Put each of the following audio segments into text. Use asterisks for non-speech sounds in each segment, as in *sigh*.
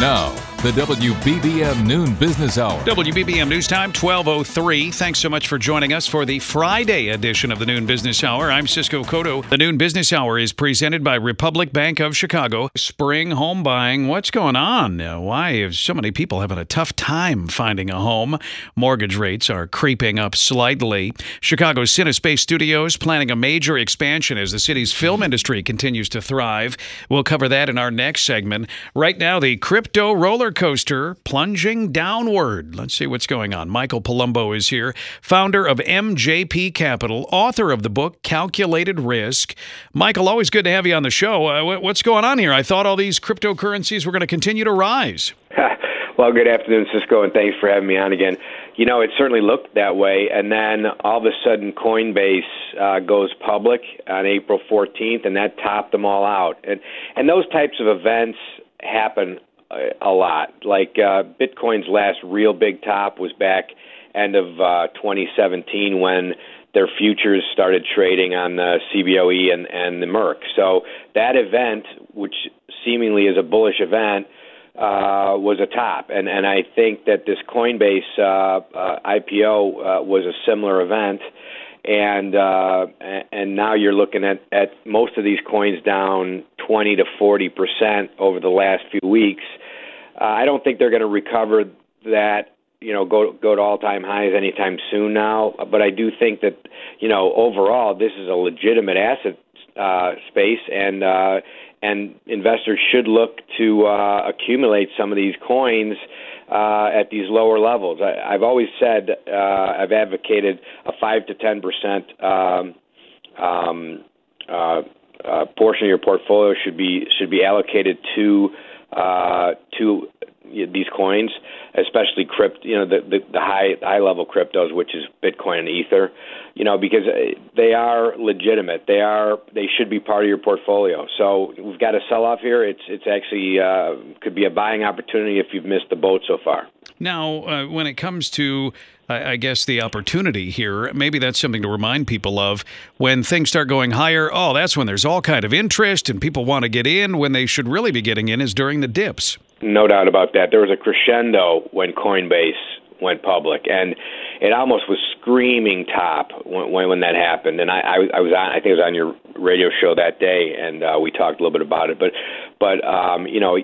Now, the WBBM Noon Business Hour. WBBM News Time, 1203. Thanks so much for joining us for the Friday edition of the Noon Business Hour. I'm Cisco Cotto. The Noon Business Hour is presented by Republic Bank of Chicago. Spring home buying. What's going on? Why is so many people having a tough time finding a home? Mortgage rates are creeping up slightly. Chicago's Cinespace Studios planning a major expansion as the city's film industry continues to thrive. We'll cover that in our next segment. Right now, the crypto roller coaster plunging downward. Let's see what's going on. Michael Palumbo is here, founder of MJP Capital, author of the book Calculated Risk. Michael, always good to have you on the show. Uh, what's going on here? I thought all these cryptocurrencies were going to continue to rise. *laughs* well, good afternoon, Cisco, and thanks for having me on again. You know, it certainly looked that way, and then all of a sudden, Coinbase uh, goes public on April 14th, and that topped them all out. And and those types of events happen a lot. Like uh, Bitcoin's last real big top was back end of uh, 2017 when their futures started trading on the CBOE and, and the Merc. So that event, which seemingly is a bullish event, uh, was a top, and and I think that this Coinbase uh, uh, IPO uh, was a similar event, and uh, and now you're looking at at most of these coins down 20 to 40 percent over the last few weeks. Uh, I don't think they're going to recover that you know go go to all time highs anytime soon now. But I do think that you know overall this is a legitimate asset uh, space, and uh, and investors should look to uh, accumulate some of these coins uh, at these lower levels. I, I've always said uh, I've advocated a five to ten percent. Um, um, uh, uh, portion of your portfolio should be should be allocated to uh, to these coins, especially crypt, you know, the, the, the high high level cryptos, which is Bitcoin and Ether, you know, because uh, they are legitimate. They are they should be part of your portfolio. So we've got a sell off here. It's it's actually uh, could be a buying opportunity if you've missed the boat so far. Now, uh, when it comes to, I I guess, the opportunity here, maybe that's something to remind people of. When things start going higher, oh, that's when there's all kind of interest and people want to get in. When they should really be getting in is during the dips. No doubt about that. There was a crescendo when Coinbase went public, and it almost was screaming top when when, when that happened. And I, I, I was on, I think it was on your radio show that day, and uh, we talked a little bit about it. But, but um, you know,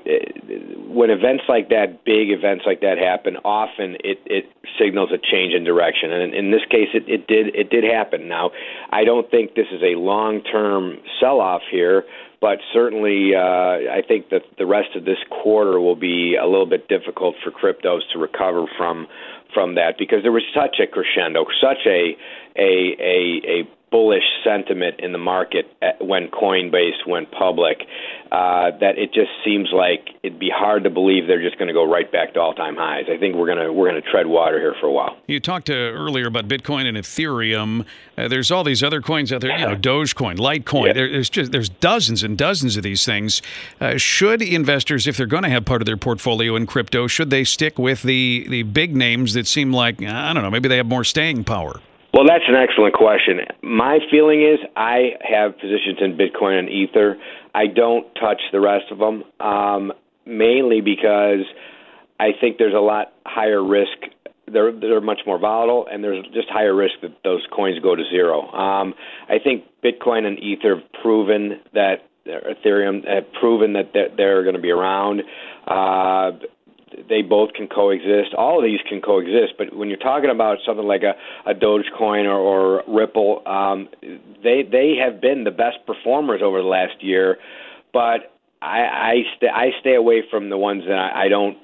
when events like that, big events like that happen, often it it signals a change in direction. And in, in this case, it, it did it did happen. Now, I don't think this is a long term sell off here but certainly uh, I think that the rest of this quarter will be a little bit difficult for cryptos to recover from from that because there was such a crescendo, such a a a, a bullish sentiment in the market when Coinbase went public uh, that it just seems like it'd be hard to believe they're just going to go right back to all-time highs. I think we're gonna we're gonna tread water here for a while. You talked uh, earlier about Bitcoin and Ethereum. Uh, there's all these other coins out there, you know, Dogecoin, Litecoin. Yeah. There, there's just there's dozens and dozens of these things. Uh, should investors, if they're going to have part of their portfolio in crypto, should they stick with the the big names that seem like I don't know, maybe they have more staying power? Well, that's an excellent question. My feeling is I have positions in Bitcoin and Ether. I don't touch the rest of them, um, mainly because I think there's a lot higher risk. They're they're much more volatile, and there's just higher risk that those coins go to zero. Um, I think Bitcoin and Ether have proven that Ethereum have proven that they're, they're going to be around. Uh, they both can coexist. All of these can coexist, but when you're talking about something like a, a Dogecoin or, or Ripple, um, they they have been the best performers over the last year. But I I, st- I stay away from the ones that I, I don't.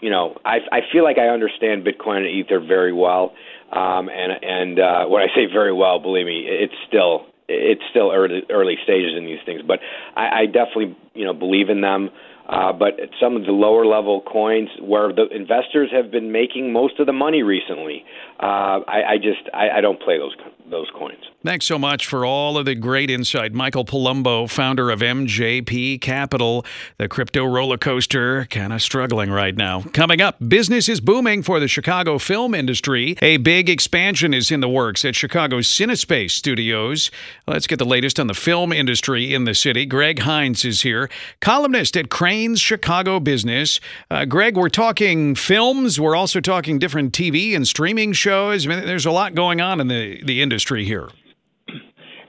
You know, I I feel like I understand Bitcoin and Ether very well, um, and and uh, when I say very well, believe me, it's still it's still early early stages in these things. But I, I definitely you know believe in them. Uh, but some of the lower level coins where the investors have been making most of the money recently, uh, I, I just I, I don't play those those coins. Thanks so much for all of the great insight. Michael Palumbo, founder of MJP Capital, the crypto roller coaster, kind of struggling right now. Coming up, business is booming for the Chicago film industry. A big expansion is in the works at Chicago's Cinespace Studios. Let's get the latest on the film industry in the city. Greg Hinz is here, columnist at Crain's Chicago Business. Uh, Greg, we're talking films. We're also talking different TV and streaming shows. I mean, there's a lot going on in the, the industry here.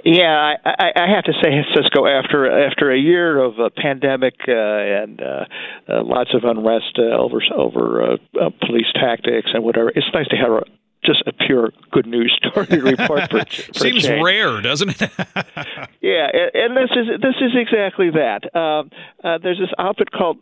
Yeah, I, I have to say, Cisco, after after a year of a pandemic uh, and uh, uh, lots of unrest uh, over over uh, uh, police tactics and whatever, it's nice to have a, just a pure good news story to report for, *laughs* for Seems rare, doesn't it? *laughs* yeah, and, and this is this is exactly that. Um, uh, there's this outfit called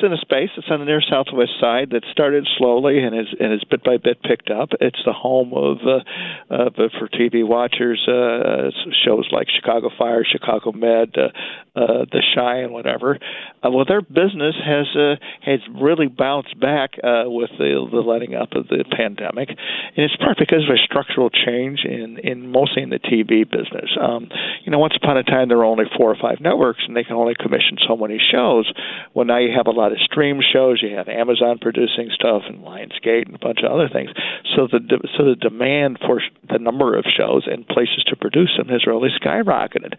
Cinespace. It's on the near southwest side that started slowly and is and is bit by bit picked up. It's the home of uh, uh, for TV watchers uh, shows like Chicago Fire, Chicago Med, uh, uh, The Chi, and whatever. Uh, well, their business has uh, has really bounced back uh, with the, the letting up of the pandemic, and it's part because of a structural change in in mostly in the TV business. Um, you know, once upon a time there were only four or five networks, and they can only commission so many shows. Well, now you have a lot of stream shows. You have Amazon producing stuff and Lionsgate and a bunch of other things. So the so the demand for the number of shows and places to produce them has really skyrocketed.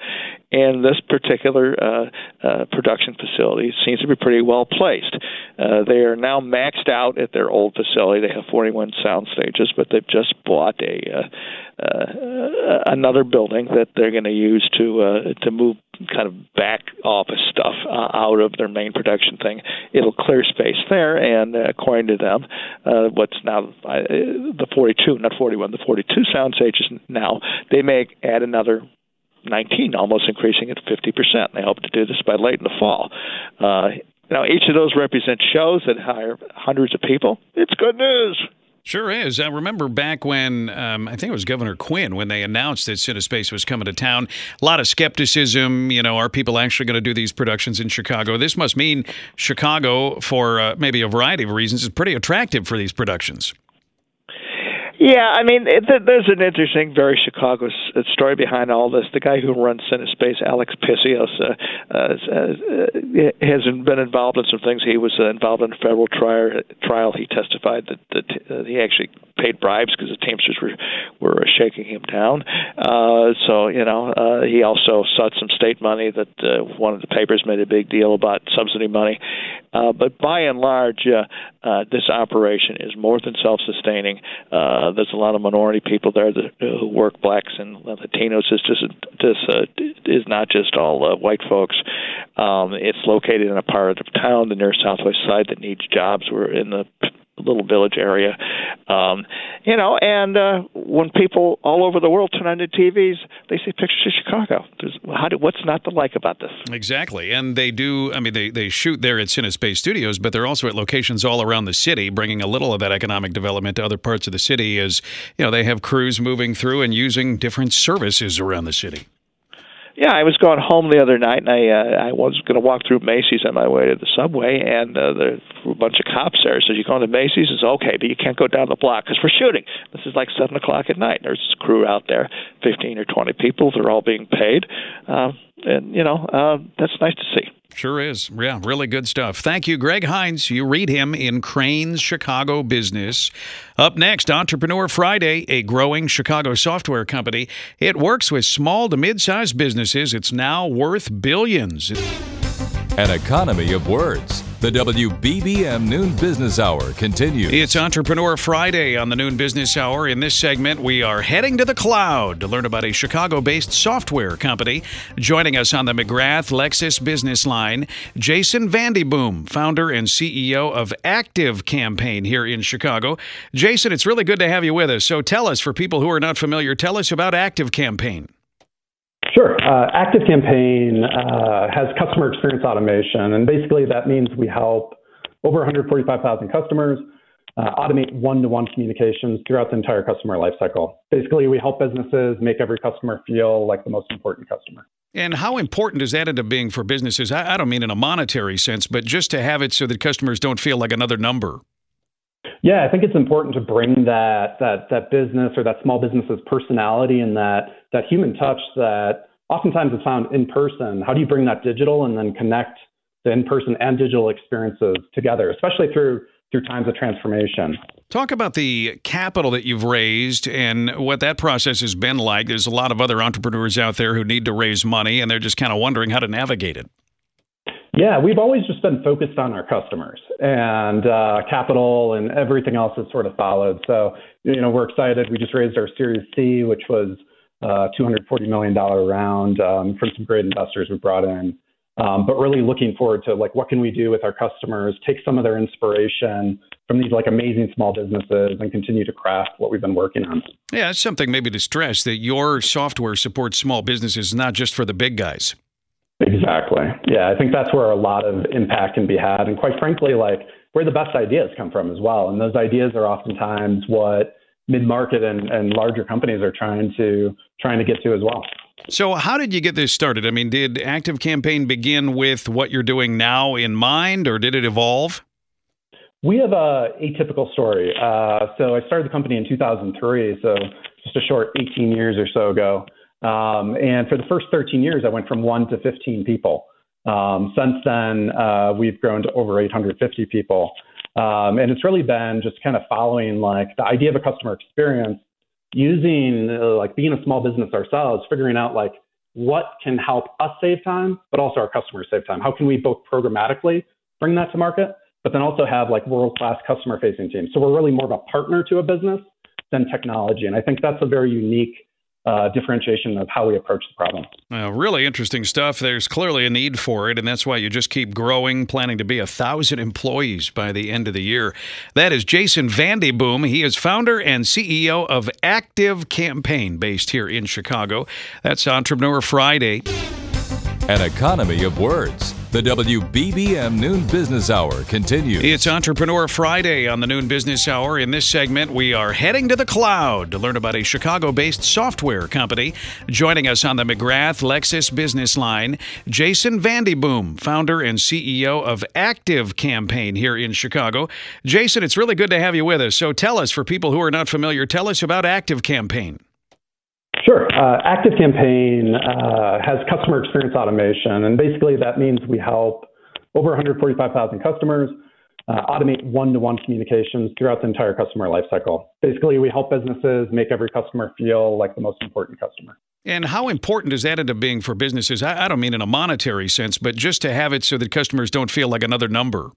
And this particular uh, uh, production facility seems to be pretty well placed. Uh, they are now maxed out at their old facility. They have 41 sound stages, but they've just bought a uh, uh, another building that they're going to use to uh, to move kind of back office stuff uh, out of their main production thing. It'll clear space there, and uh, according to them, uh, what's now uh, the 42, not 41, the 42 sound stages now, they may add another 19, almost increasing it 50%. They hope to do this by late in the fall. Uh, now, each of those represent shows that hire hundreds of people. It's good news. Sure is. I remember back when um, I think it was Governor Quinn when they announced that Cinespace was coming to town. A lot of skepticism. You know, are people actually going to do these productions in Chicago? This must mean Chicago, for uh, maybe a variety of reasons, is pretty attractive for these productions. Yeah, I mean, it, there's an interesting, very Chicago uh, story behind all this. The guy who runs Cinespace, Alex Pissios, uh, uh, uh, has been involved in some things. He was uh, involved in a federal trial. Trial. He testified that, that uh, he actually paid bribes because the Teamsters were were shaking him down. Uh, so you know, uh, he also sought some state money that uh, one of the papers made a big deal about subsidy money. Uh, but by and large, uh, uh, this operation is more than self-sustaining. Uh, there's a lot of minority people there that, uh, who work, blacks and Latinos. It's just this uh, is not just all uh, white folks. Um, it's located in a part of town, the near southwest side, that needs jobs. We're in the little village area. Um, you know, and uh, when people all over the world turn on their TVs, they see pictures of Chicago. There's, how do, what's not to like about this? Exactly, and they do. I mean, they they shoot there at Cinespace Studios, but they're also at locations all around the city, bringing a little of that economic development to other parts of the city. As you know, they have crews moving through and using different services around the city. Yeah, I was going home the other night, and I uh, I was going to walk through Macy's on my way to the subway, and uh, there were a bunch of cops there. So you go into Macy's, it's okay, but you can't go down the block because we're shooting. This is like seven o'clock at night. There's a crew out there, fifteen or twenty people. They're all being paid, uh, and you know uh, that's nice to see. Sure is. Yeah, really good stuff. Thank you, Greg Hinz. You read him in Crain's Chicago Business. Up next, Entrepreneur Friday, a growing Chicago software company. It works with small to mid sized businesses. It's now worth billions. An economy of words The WBBM Noon Business Hour continues. It's Entrepreneur Friday on the Noon Business Hour. In this segment, we are heading to the cloud to learn about a Chicago based software company. Joining us on the McGrath Lexus business line, Jason VandeBoom, founder and CEO of Active Campaign here in Chicago. Jason, it's really good to have you with us. So tell us, for people who are not familiar, tell us about Active Campaign. Sure. Uh, Active Campaign uh, has customer experience automation, and basically that means we help over 145,000 customers uh, automate one-to-one communications throughout the entire customer lifecycle. Basically, we help businesses make every customer feel like the most important customer. And how important does that up being for businesses? I, I don't mean in a monetary sense, but just to have it so that customers don't feel like another number. Yeah, I think it's important to bring that that that business or that small business's personality and that that human touch that oftentimes is found in person. How do you bring that digital and then connect the in-person and digital experiences together, especially through through times of transformation. Talk about the capital that you've raised and what that process has been like. There's a lot of other entrepreneurs out there who need to raise money and they're just kind of wondering how to navigate it. Yeah, we've always just been focused on our customers and uh, capital and everything else has sort of followed. So, you know, we're excited. We just raised our Series C, which was uh, $240 million round um, from some great investors we brought in. Um, but really looking forward to like what can we do with our customers, take some of their inspiration from these like amazing small businesses and continue to craft what we've been working on. Yeah, it's something maybe to stress that your software supports small businesses, not just for the big guys. Exactly. Yeah, I think that's where a lot of impact can be had. And quite frankly, like where the best ideas come from as well. And those ideas are oftentimes what mid-market and, and larger companies are trying to trying to get to as well. So, how did you get this started? I mean, did Active Campaign begin with what you're doing now in mind, or did it evolve? We have a atypical story. Uh, so, I started the company in 2003, so just a short 18 years or so ago. Um, and for the first 13 years, I went from one to 15 people. Um, since then, uh, we've grown to over 850 people. Um, and it's really been just kind of following like the idea of a customer experience, using uh, like being a small business ourselves, figuring out like what can help us save time, but also our customers save time. How can we both programmatically bring that to market, but then also have like world class customer facing teams? So we're really more of a partner to a business than technology. And I think that's a very unique uh, differentiation of how we approach the problem. Well, really interesting stuff. There's clearly a need for it, and that's why you just keep growing, planning to be a thousand employees by the end of the year. That is Jason VandeBoom. He is founder and CEO of Active Campaign, based here in Chicago. That's Entrepreneur Friday. An economy of words. The WBBM Noon Business Hour continues. It's Entrepreneur Friday on the Noon Business Hour. In this segment, we are heading to the cloud to learn about a Chicago based software company. Joining us on the McGrath Lexus business line, Jason VandeBoom, founder and CEO of Active Campaign here in Chicago. Jason, it's really good to have you with us. So tell us, for people who are not familiar, tell us about Active Campaign. Sure. Uh, Active Campaign uh, has customer experience automation, and basically that means we help over 145,000 customers uh, automate one-to-one communications throughout the entire customer lifecycle. Basically, we help businesses make every customer feel like the most important customer. And how important does that end up being for businesses? I, I don't mean in a monetary sense, but just to have it so that customers don't feel like another number.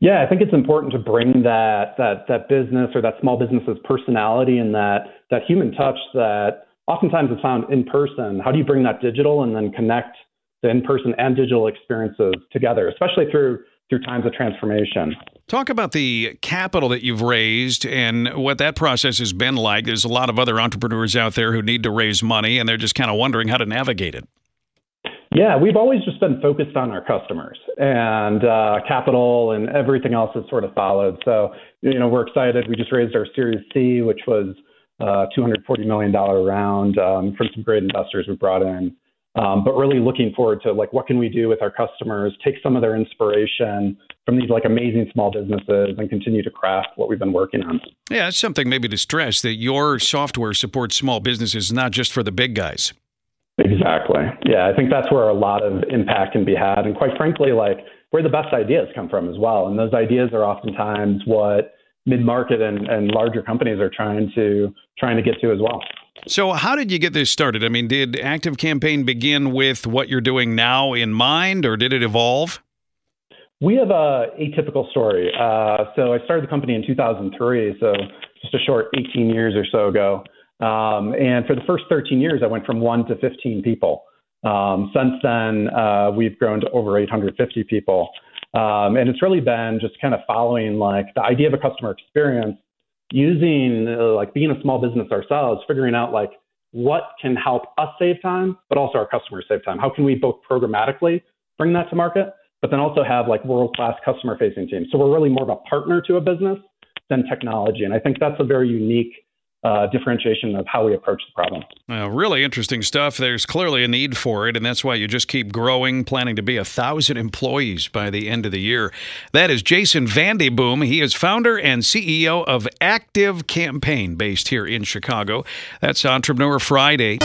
Yeah, I think it's important to bring that that that business or that small business's personality and that that human touch that oftentimes is found in person. How do you bring that digital and then connect the in-person and digital experiences together, especially through through times of transformation. Talk about the capital that you've raised and what that process has been like. There's a lot of other entrepreneurs out there who need to raise money and they're just kind of wondering how to navigate it. Yeah, we've always just been focused on our customers and uh, capital and everything else has sort of followed. So, you know, we're excited. We just raised our Series C, which was uh, $240 million round um, from some great investors we brought in. Um, but really looking forward to like what can we do with our customers, take some of their inspiration from these like amazing small businesses and continue to craft what we've been working on. Yeah, it's something maybe to stress that your software supports small businesses, not just for the big guys. Exactly. Yeah, I think that's where a lot of impact can be had. And quite frankly, like where the best ideas come from as well. And those ideas are oftentimes what mid-market and, and larger companies are trying to trying to get to as well. So, how did you get this started? I mean, did Active Campaign begin with what you're doing now in mind, or did it evolve? We have a atypical story. Uh, so I started the company in 2003, so just a short 18 years or so ago. Um, and for the first 13 years, I went from one to 15 people. Um, since then, uh, we've grown to over 850 people. Um, and it's really been just kind of following like the idea of a customer experience, using uh, like being a small business ourselves, figuring out like what can help us save time, but also our customers save time. How can we both programmatically bring that to market, but then also have like world class customer facing teams? So we're really more of a partner to a business than technology. And I think that's a very unique uh, differentiation of how we approach the problem. Well, really interesting stuff. There's clearly a need for it, and that's why you just keep growing, planning to be a thousand employees by the end of the year. That is Jason Vandeboom. He is founder and CEO of Active Campaign, based here in Chicago. That's Entrepreneur Friday.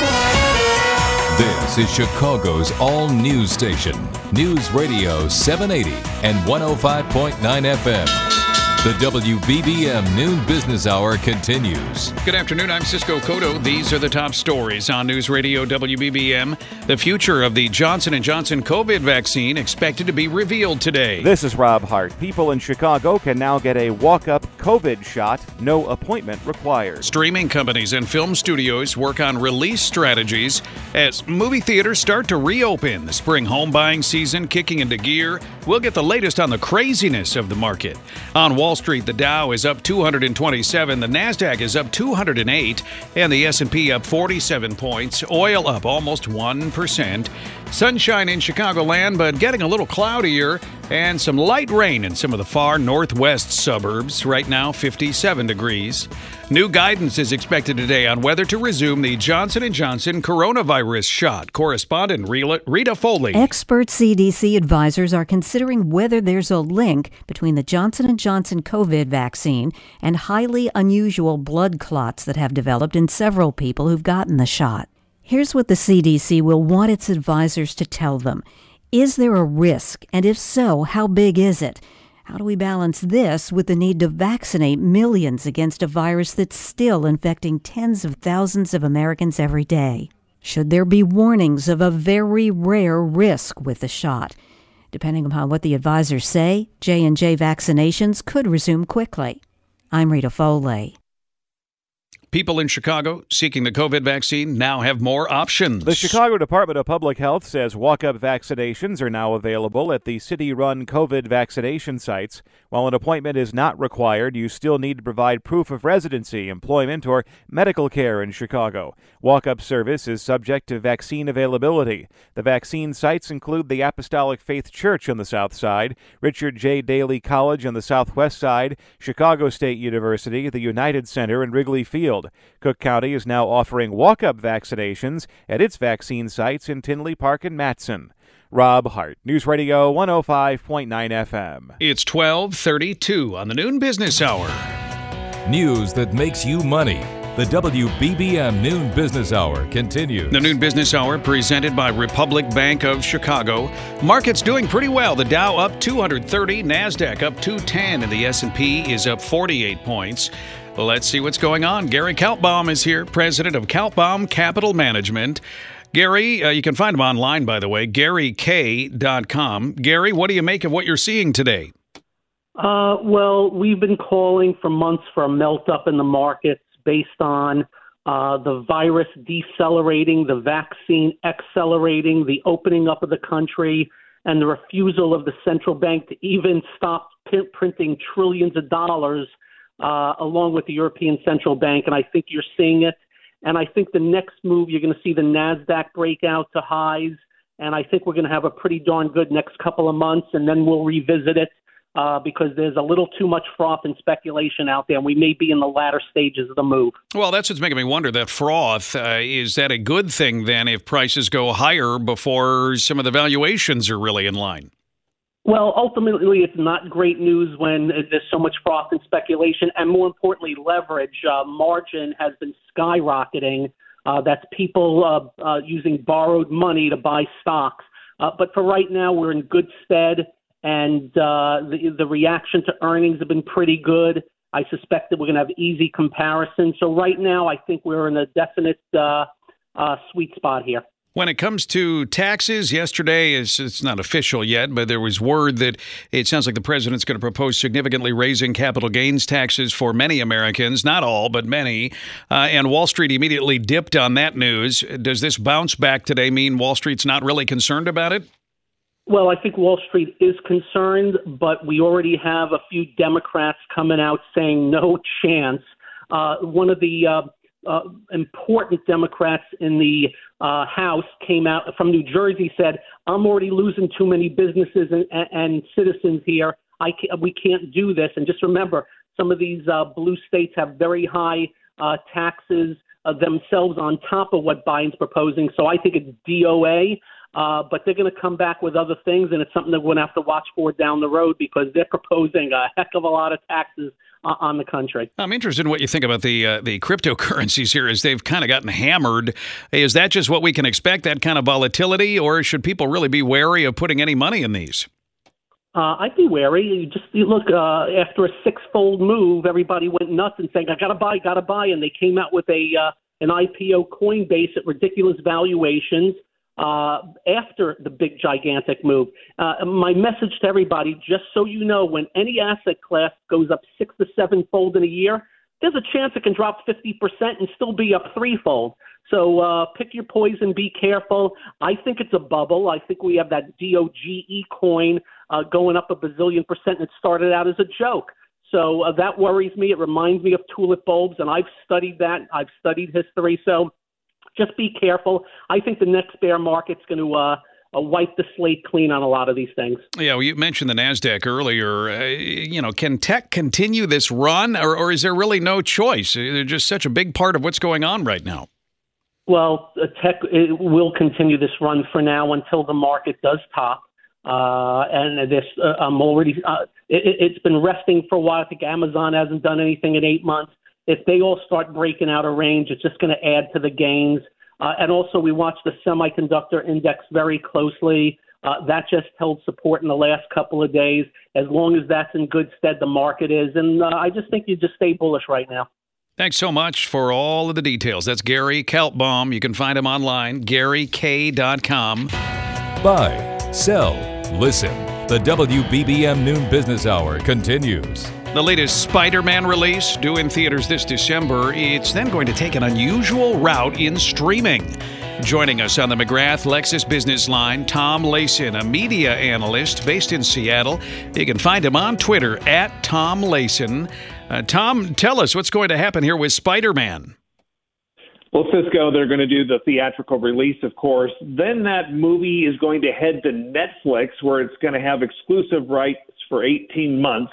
This is Chicago's all news station, News Radio 780 and 105.9 FM. The WBBM Noon Business Hour continues. Good afternoon. I'm Cisco Cotto. These are the top stories on News Radio WBBM. The future of the Johnson & Johnson COVID vaccine expected to be revealed today. This is Rob Hart. People in Chicago can now get a walk-up COVID shot, no appointment required. Streaming companies and film studios work on release strategies as movie theaters start to reopen. The spring home buying season kicking into gear. We'll get the latest on the craziness of the market. On Wall Wall Street, the Dow is up 227, the Nasdaq is up 208, and the S&P up 47 points. Oil up almost 1%. Sunshine in Chicagoland, but getting a little cloudier and some light rain in some of the far northwest suburbs. Right now, 57 degrees. New guidance is expected today on whether to resume the Johnson & Johnson coronavirus shot. Correspondent Rita Foley. Expert CDC advisors are considering whether there's a link between the Johnson & Johnson COVID vaccine and highly unusual blood clots that have developed in several people who've gotten the shot. Here's what the CDC will want its advisors to tell them. Is there a risk? And if so, how big is it? How do we balance this with the need to vaccinate millions against a virus that's still infecting tens of thousands of Americans every day? Should there be warnings of a very rare risk with the shot? Depending upon what the advisors say, J&J vaccinations could resume quickly. I'm Rita Foley. People in Chicago seeking the COVID vaccine now have more options. The Chicago Department of Public Health says walk up vaccinations are now available at the city run COVID vaccination sites. While an appointment is not required, you still need to provide proof of residency, employment, or medical care in Chicago. Walk up service is subject to vaccine availability. The vaccine sites include the Apostolic Faith Church on the south side, Richard J. Daley College on the southwest side, Chicago State University, the United Center, and Wrigley Field. Cook County is now offering walk up vaccinations at its vaccine sites in Tinley Park and Matteson. Rob Hart, News Radio 105.9 FM. It's 1232 on the Noon Business Hour. News that makes you money. The WBBM Noon Business Hour continues. The Noon Business Hour presented by Republic Bank of Chicago. Markets doing pretty well. The Dow up 230, Nasdaq up 210, and the S&P is up 48 points. Let's see what's going on. Gary Kaltbaum is here, president of Kaltbaum Capital Management. Gary, uh, you can find him online, by the way, garyk.com. Gary, what do you make of what you're seeing today? Uh, well, we've been calling for months for a melt up in the markets based on uh, the virus decelerating, the vaccine accelerating, the opening up of the country, and the refusal of the central bank to even stop p- printing trillions of dollars uh, along with the European Central Bank, and I think you're seeing it. And I think the next move, you're going to see the Nasdaq break out to highs, and I think we're going to have a pretty darn good next couple of months, and then we'll revisit it uh, because there's a little too much froth and speculation out there, and we may be in the latter stages of the move. Well, that's what's making me wonder. That froth uh, is that a good thing then if prices go higher before some of the valuations are really in line? Well, ultimately, it's not great news when there's so much froth and speculation, and more importantly, leverage. Uh, margin has been skyrocketing. Uh, that's people uh, uh, using borrowed money to buy stocks. Uh, but for right now, we're in good stead, and uh, the, the reaction to earnings have been pretty good. I suspect that we're going to have easy comparisons. So right now, I think we're in a definite uh, uh, sweet spot here. When it comes to taxes, yesterday is it's not official yet, but there was word that it sounds like the president's going to propose significantly raising capital gains taxes for many Americans, not all, but many. Uh, and Wall Street immediately dipped on that news. Does this bounce back today mean Wall Street's not really concerned about it? Well, I think Wall Street is concerned, but we already have a few Democrats coming out saying no chance. Uh, one of the uh, uh, important Democrats in the uh, House came out from New Jersey said, "I'm already losing too many businesses and, and, citizens here. I can't, we can't do this." And just remember, some of these uh, blue states have very high uh, taxes uh, themselves on top of what Biden's proposing. So I think it's DOA. Uh, but they're going to come back with other things, and it's something that we're going to have to watch for down the road because they're proposing a heck of a lot of taxes on the country. I'm interested in what you think about the uh, the cryptocurrencies here, as they've kind of gotten hammered. Is that just what we can expect? That kind of volatility, or should people really be wary of putting any money in these? Uh, I'd be wary. You just you look uh, after a six-fold move, everybody went nuts and saying, "I gotta buy, gotta buy," and they came out with a uh, an IPO Coinbase at ridiculous valuations uh, after the big gigantic move. Uh, my message to everybody, just so you know, when any asset class goes up six to seven fold in a year, there's a chance it can drop 50% and still be up threefold. So uh, pick your poison, be careful. I think it's a bubble. I think we have that DOGE coin uh, going up a bazillion percent, and it started out as a joke. So uh, that worries me. It reminds me of tulip bulbs, and I've studied that. I've studied history. So just be careful. I think the next bear market's going to uh, uh, wipe the slate clean on a lot of these things. Yeah, well, you mentioned the Nasdaq earlier. Uh, you know, can tech continue this run, or, or is there really no choice? They're just such a big part of what's going on right now. Well, uh, tech will continue this run for now until the market does top. Uh, and this, uh, I'm already. Uh, it, has been resting for a while. I think Amazon hasn't done anything in eight months if they all start breaking out of range, it's just going to add to the gains. Uh, and also, we watch the semiconductor index very closely. Uh, that just held support in the last couple of days. As long as that's in good stead, the market is. And uh, I just think you just stay bullish right now. Thanks so much for all of the details. That's Gary Kaltbaum. You can find him online, garyk.com. Buy, sell, listen. The WBBM Noon Business Hour continues. The latest Spider Man release, due in theaters this December, it's then going to take an unusual route in streaming. Joining us on the McGrath Lexus Business Line, Tom Lason, a media analyst based in Seattle. You can find him on Twitter at Tom Lason. Uh, Tom, tell us what's going to happen here with Spider Man. Well, Cisco, they're going to do the theatrical release, of course. Then that movie is going to head to Netflix, where it's going to have exclusive rights for 18 months.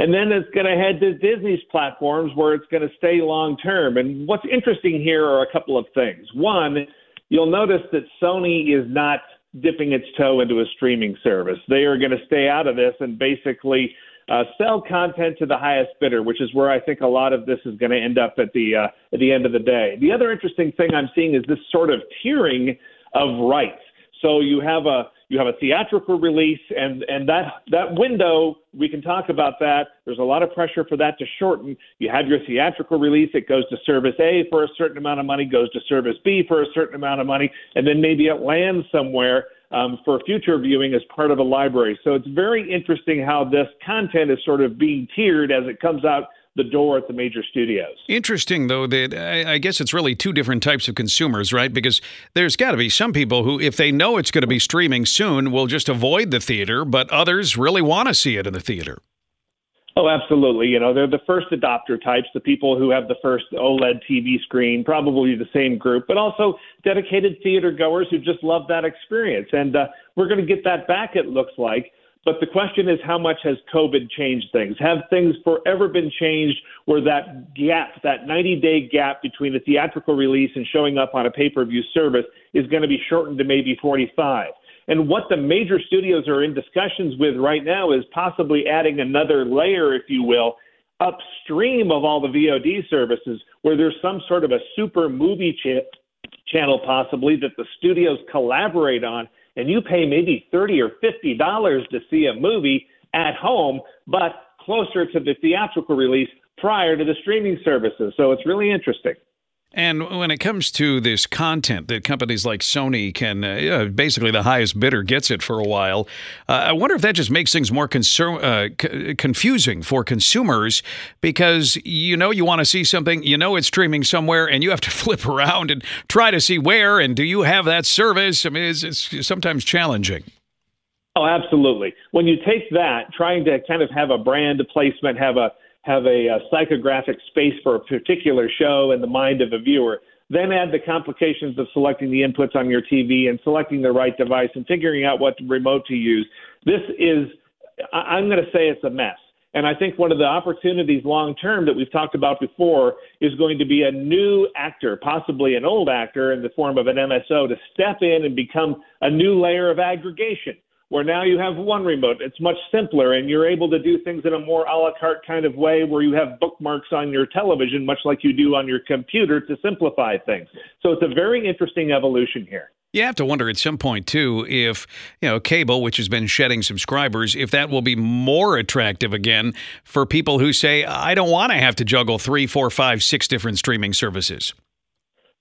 And then it's going to head to Disney's platforms where it's going to stay long term. And what's interesting here are a couple of things. One, you'll notice that Sony is not dipping its toe into a streaming service. They are going to stay out of this and basically uh, sell content to the highest bidder, which is where I think a lot of this is going to end up at the uh, at the end of the day. The other interesting thing I'm seeing is this sort of tiering of rights. So you have a you have a theatrical release, and and that that window we can talk about that. There's a lot of pressure for that to shorten. You have your theatrical release; it goes to Service A for a certain amount of money, goes to Service B for a certain amount of money, and then maybe it lands somewhere um, for future viewing as part of a library. So it's very interesting how this content is sort of being tiered as it comes out the door at the major studios. Interesting, though, that I, I guess it's really two different types of consumers, right? Because there's got to be some people who, if they know it's going to be streaming soon, will just avoid the theater, but others really want to see it in the theater. Oh, absolutely. You know, they're the first adopter types, the people who have the first OLED TV screen, probably the same group, but also dedicated theater goers who just love that experience. And uh, we're going to get that back, it looks like. But the question is, how much has COVID changed things? Have things forever been changed where that gap, that 90 day gap between the theatrical release and showing up on a pay per view service is going to be shortened to maybe 45? And what the major studios are in discussions with right now is possibly adding another layer, if you will, upstream of all the VOD services, where there's some sort of a super movie ch- channel possibly that the studios collaborate on and you pay maybe 30 or 50 dollars to see a movie at home but closer to the theatrical release prior to the streaming services. So it's really interesting And when it comes to this content that companies like Sony can, uh, basically the highest bidder gets it for a while, uh, I wonder if that just makes things more uh, c- confusing for consumers because you know you want to see something, you know it's streaming somewhere, and you have to *laughs* flip around and try to see where and do you have that service? I mean, it's, it's sometimes challenging. Oh, absolutely. When you take that, trying to kind of have a brand placement, have a have a, a psychographic space for a particular show in the mind of a viewer. Then add the complications of selecting the inputs on your TV and selecting the right device and figuring out what remote to use. This is, I'm going to say it's a mess. And I think one of the opportunities long term that we've talked about before is going to be a new actor, possibly an old actor in the form of an MSO, to step in and become a new layer of aggregation where now you have one remote. It's much simpler, and you're able to do things in a more a la carte kind of way where you have bookmarks on your television, much like you do on your computer to simplify things. So it's a very interesting evolution here. You have to wonder at some point too if you know cable, which has been shedding subscribers, if that will be more attractive again for people who say, "I don't want to have to juggle three, four, five, six different streaming services."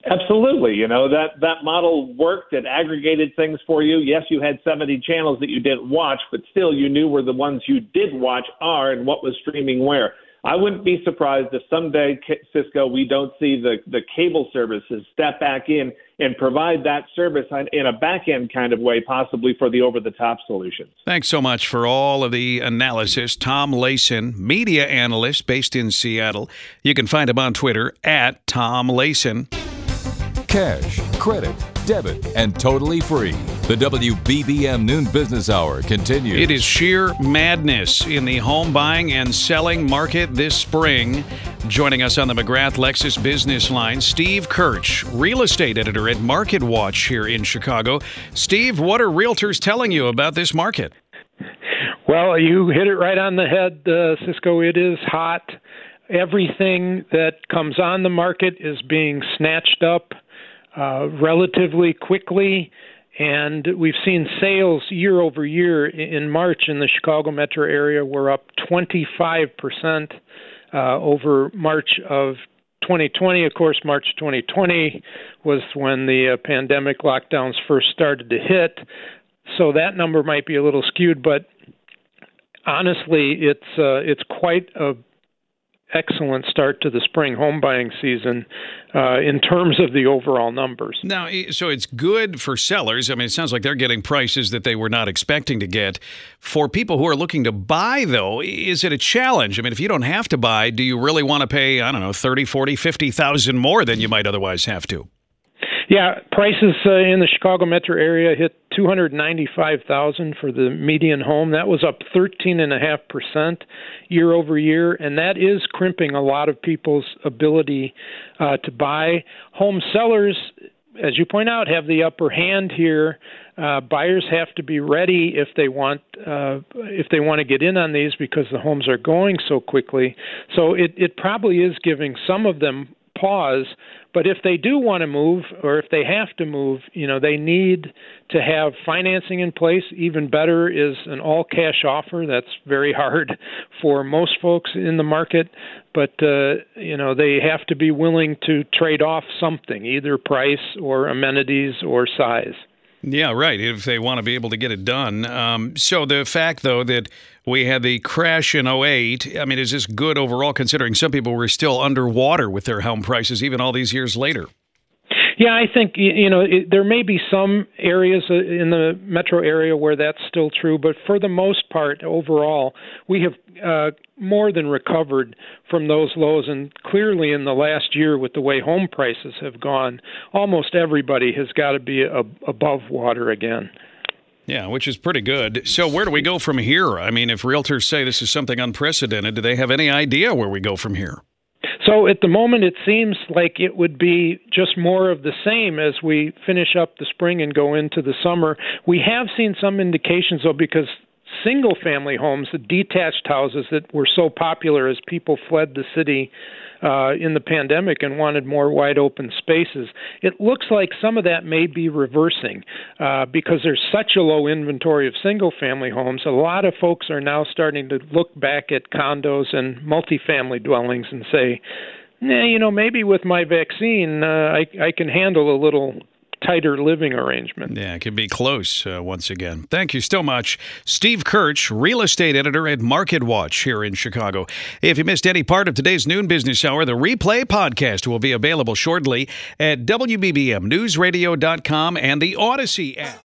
Absolutely. You know, that, that model worked. It aggregated things for you. Yes, you had 70 channels that you didn't watch, but still you knew where the ones you did watch are and what was streaming where. I wouldn't be surprised if someday, Cisco, we don't see the, the cable services step back in and provide that service in a back end kind of way, possibly for the over the top solutions. Thanks so much for all of the analysis. Tom Layson, media analyst based in Seattle. You can find him on Twitter at Tom Layson cash, credit, debit, and totally free. The WBBM Noon Business Hour continues. It is sheer madness in the home buying and selling market this spring. Joining us on the McGrath Lexus business line, Steve Kerch, real estate editor at Market Watch here in Chicago. Steve, what are realtors telling you about this market? Well, you hit it right on the head, uh, Cisco. It is hot. Everything that comes on the market is being snatched up uh, relatively quickly. And we've seen sales year over year in March in the Chicago metro area were up 25% uh, over March of 2020. Of course, March 2020 was when the uh, pandemic lockdowns first started to hit. So that number might be a little skewed, but honestly, it's uh, it's quite a excellent start to the spring home buying season uh, in terms of the overall numbers. Now, so it's good for sellers. I mean, it sounds like they're getting prices that they were not expecting to get. For people who are looking to buy, though, is it a challenge? I mean, if you don't have to buy, do you really want to pay, I don't know, 30, 40, 50,000 more than you might otherwise have to? Yeah, prices uh, in the Chicago metro area hit 295,000 for the median home. That was up 13.5% year over year, and that is crimping a lot of people's ability uh, to buy. Home sellers, as you point out, have the upper hand here. Uh, buyers have to be ready if they want uh, if they want to get in on these because the homes are going so quickly. So it it probably is giving some of them pause. But if they do want to move or if they have to move, you know, they need to have financing in place. Even better is an all cash offer. That's very *laughs* hard for most folks in the market, but uh, you know, they have to be willing to trade off something, either price or amenities or size. Yeah, right. If they want to be able to get it done. Um, so the fact, though, that we had the crash in 08, I mean, is this good overall considering some people were still underwater with their home prices even all these years later? Yeah, I think you know it, there may be some areas uh, in the metro area where that's still true, but for the most part, overall, we have uh, more than recovered from those lows. And clearly, in the last year, with the way home prices have gone, almost everybody has got to be a, above water again. Yeah, which is pretty good. So, where do we go from here? I mean, if realtors say this is something unprecedented, do they have any idea where we go from here? So at the moment, it seems like it would be just more of the same as we finish up the spring and go into the summer. We have seen some indications, though, because single family homes, the detached houses that were so popular as people fled the city uh, in the pandemic and wanted more wide open spaces. It looks like some of that may be reversing uh, because there's such a low inventory of single family homes. A lot of folks are now starting to look back at condos and multifamily dwellings and say, nah, you know, maybe with my vaccine, uh, I I can handle a little tighter living arrangement. Yeah, it can be close uh, once again. Thank you so much. Steve Kerch, real estate editor at Market Watch here in Chicago. If you missed any part of today's noon business hour, the replay podcast will be available shortly at WBBMNewsRadio.com and the Audacy app.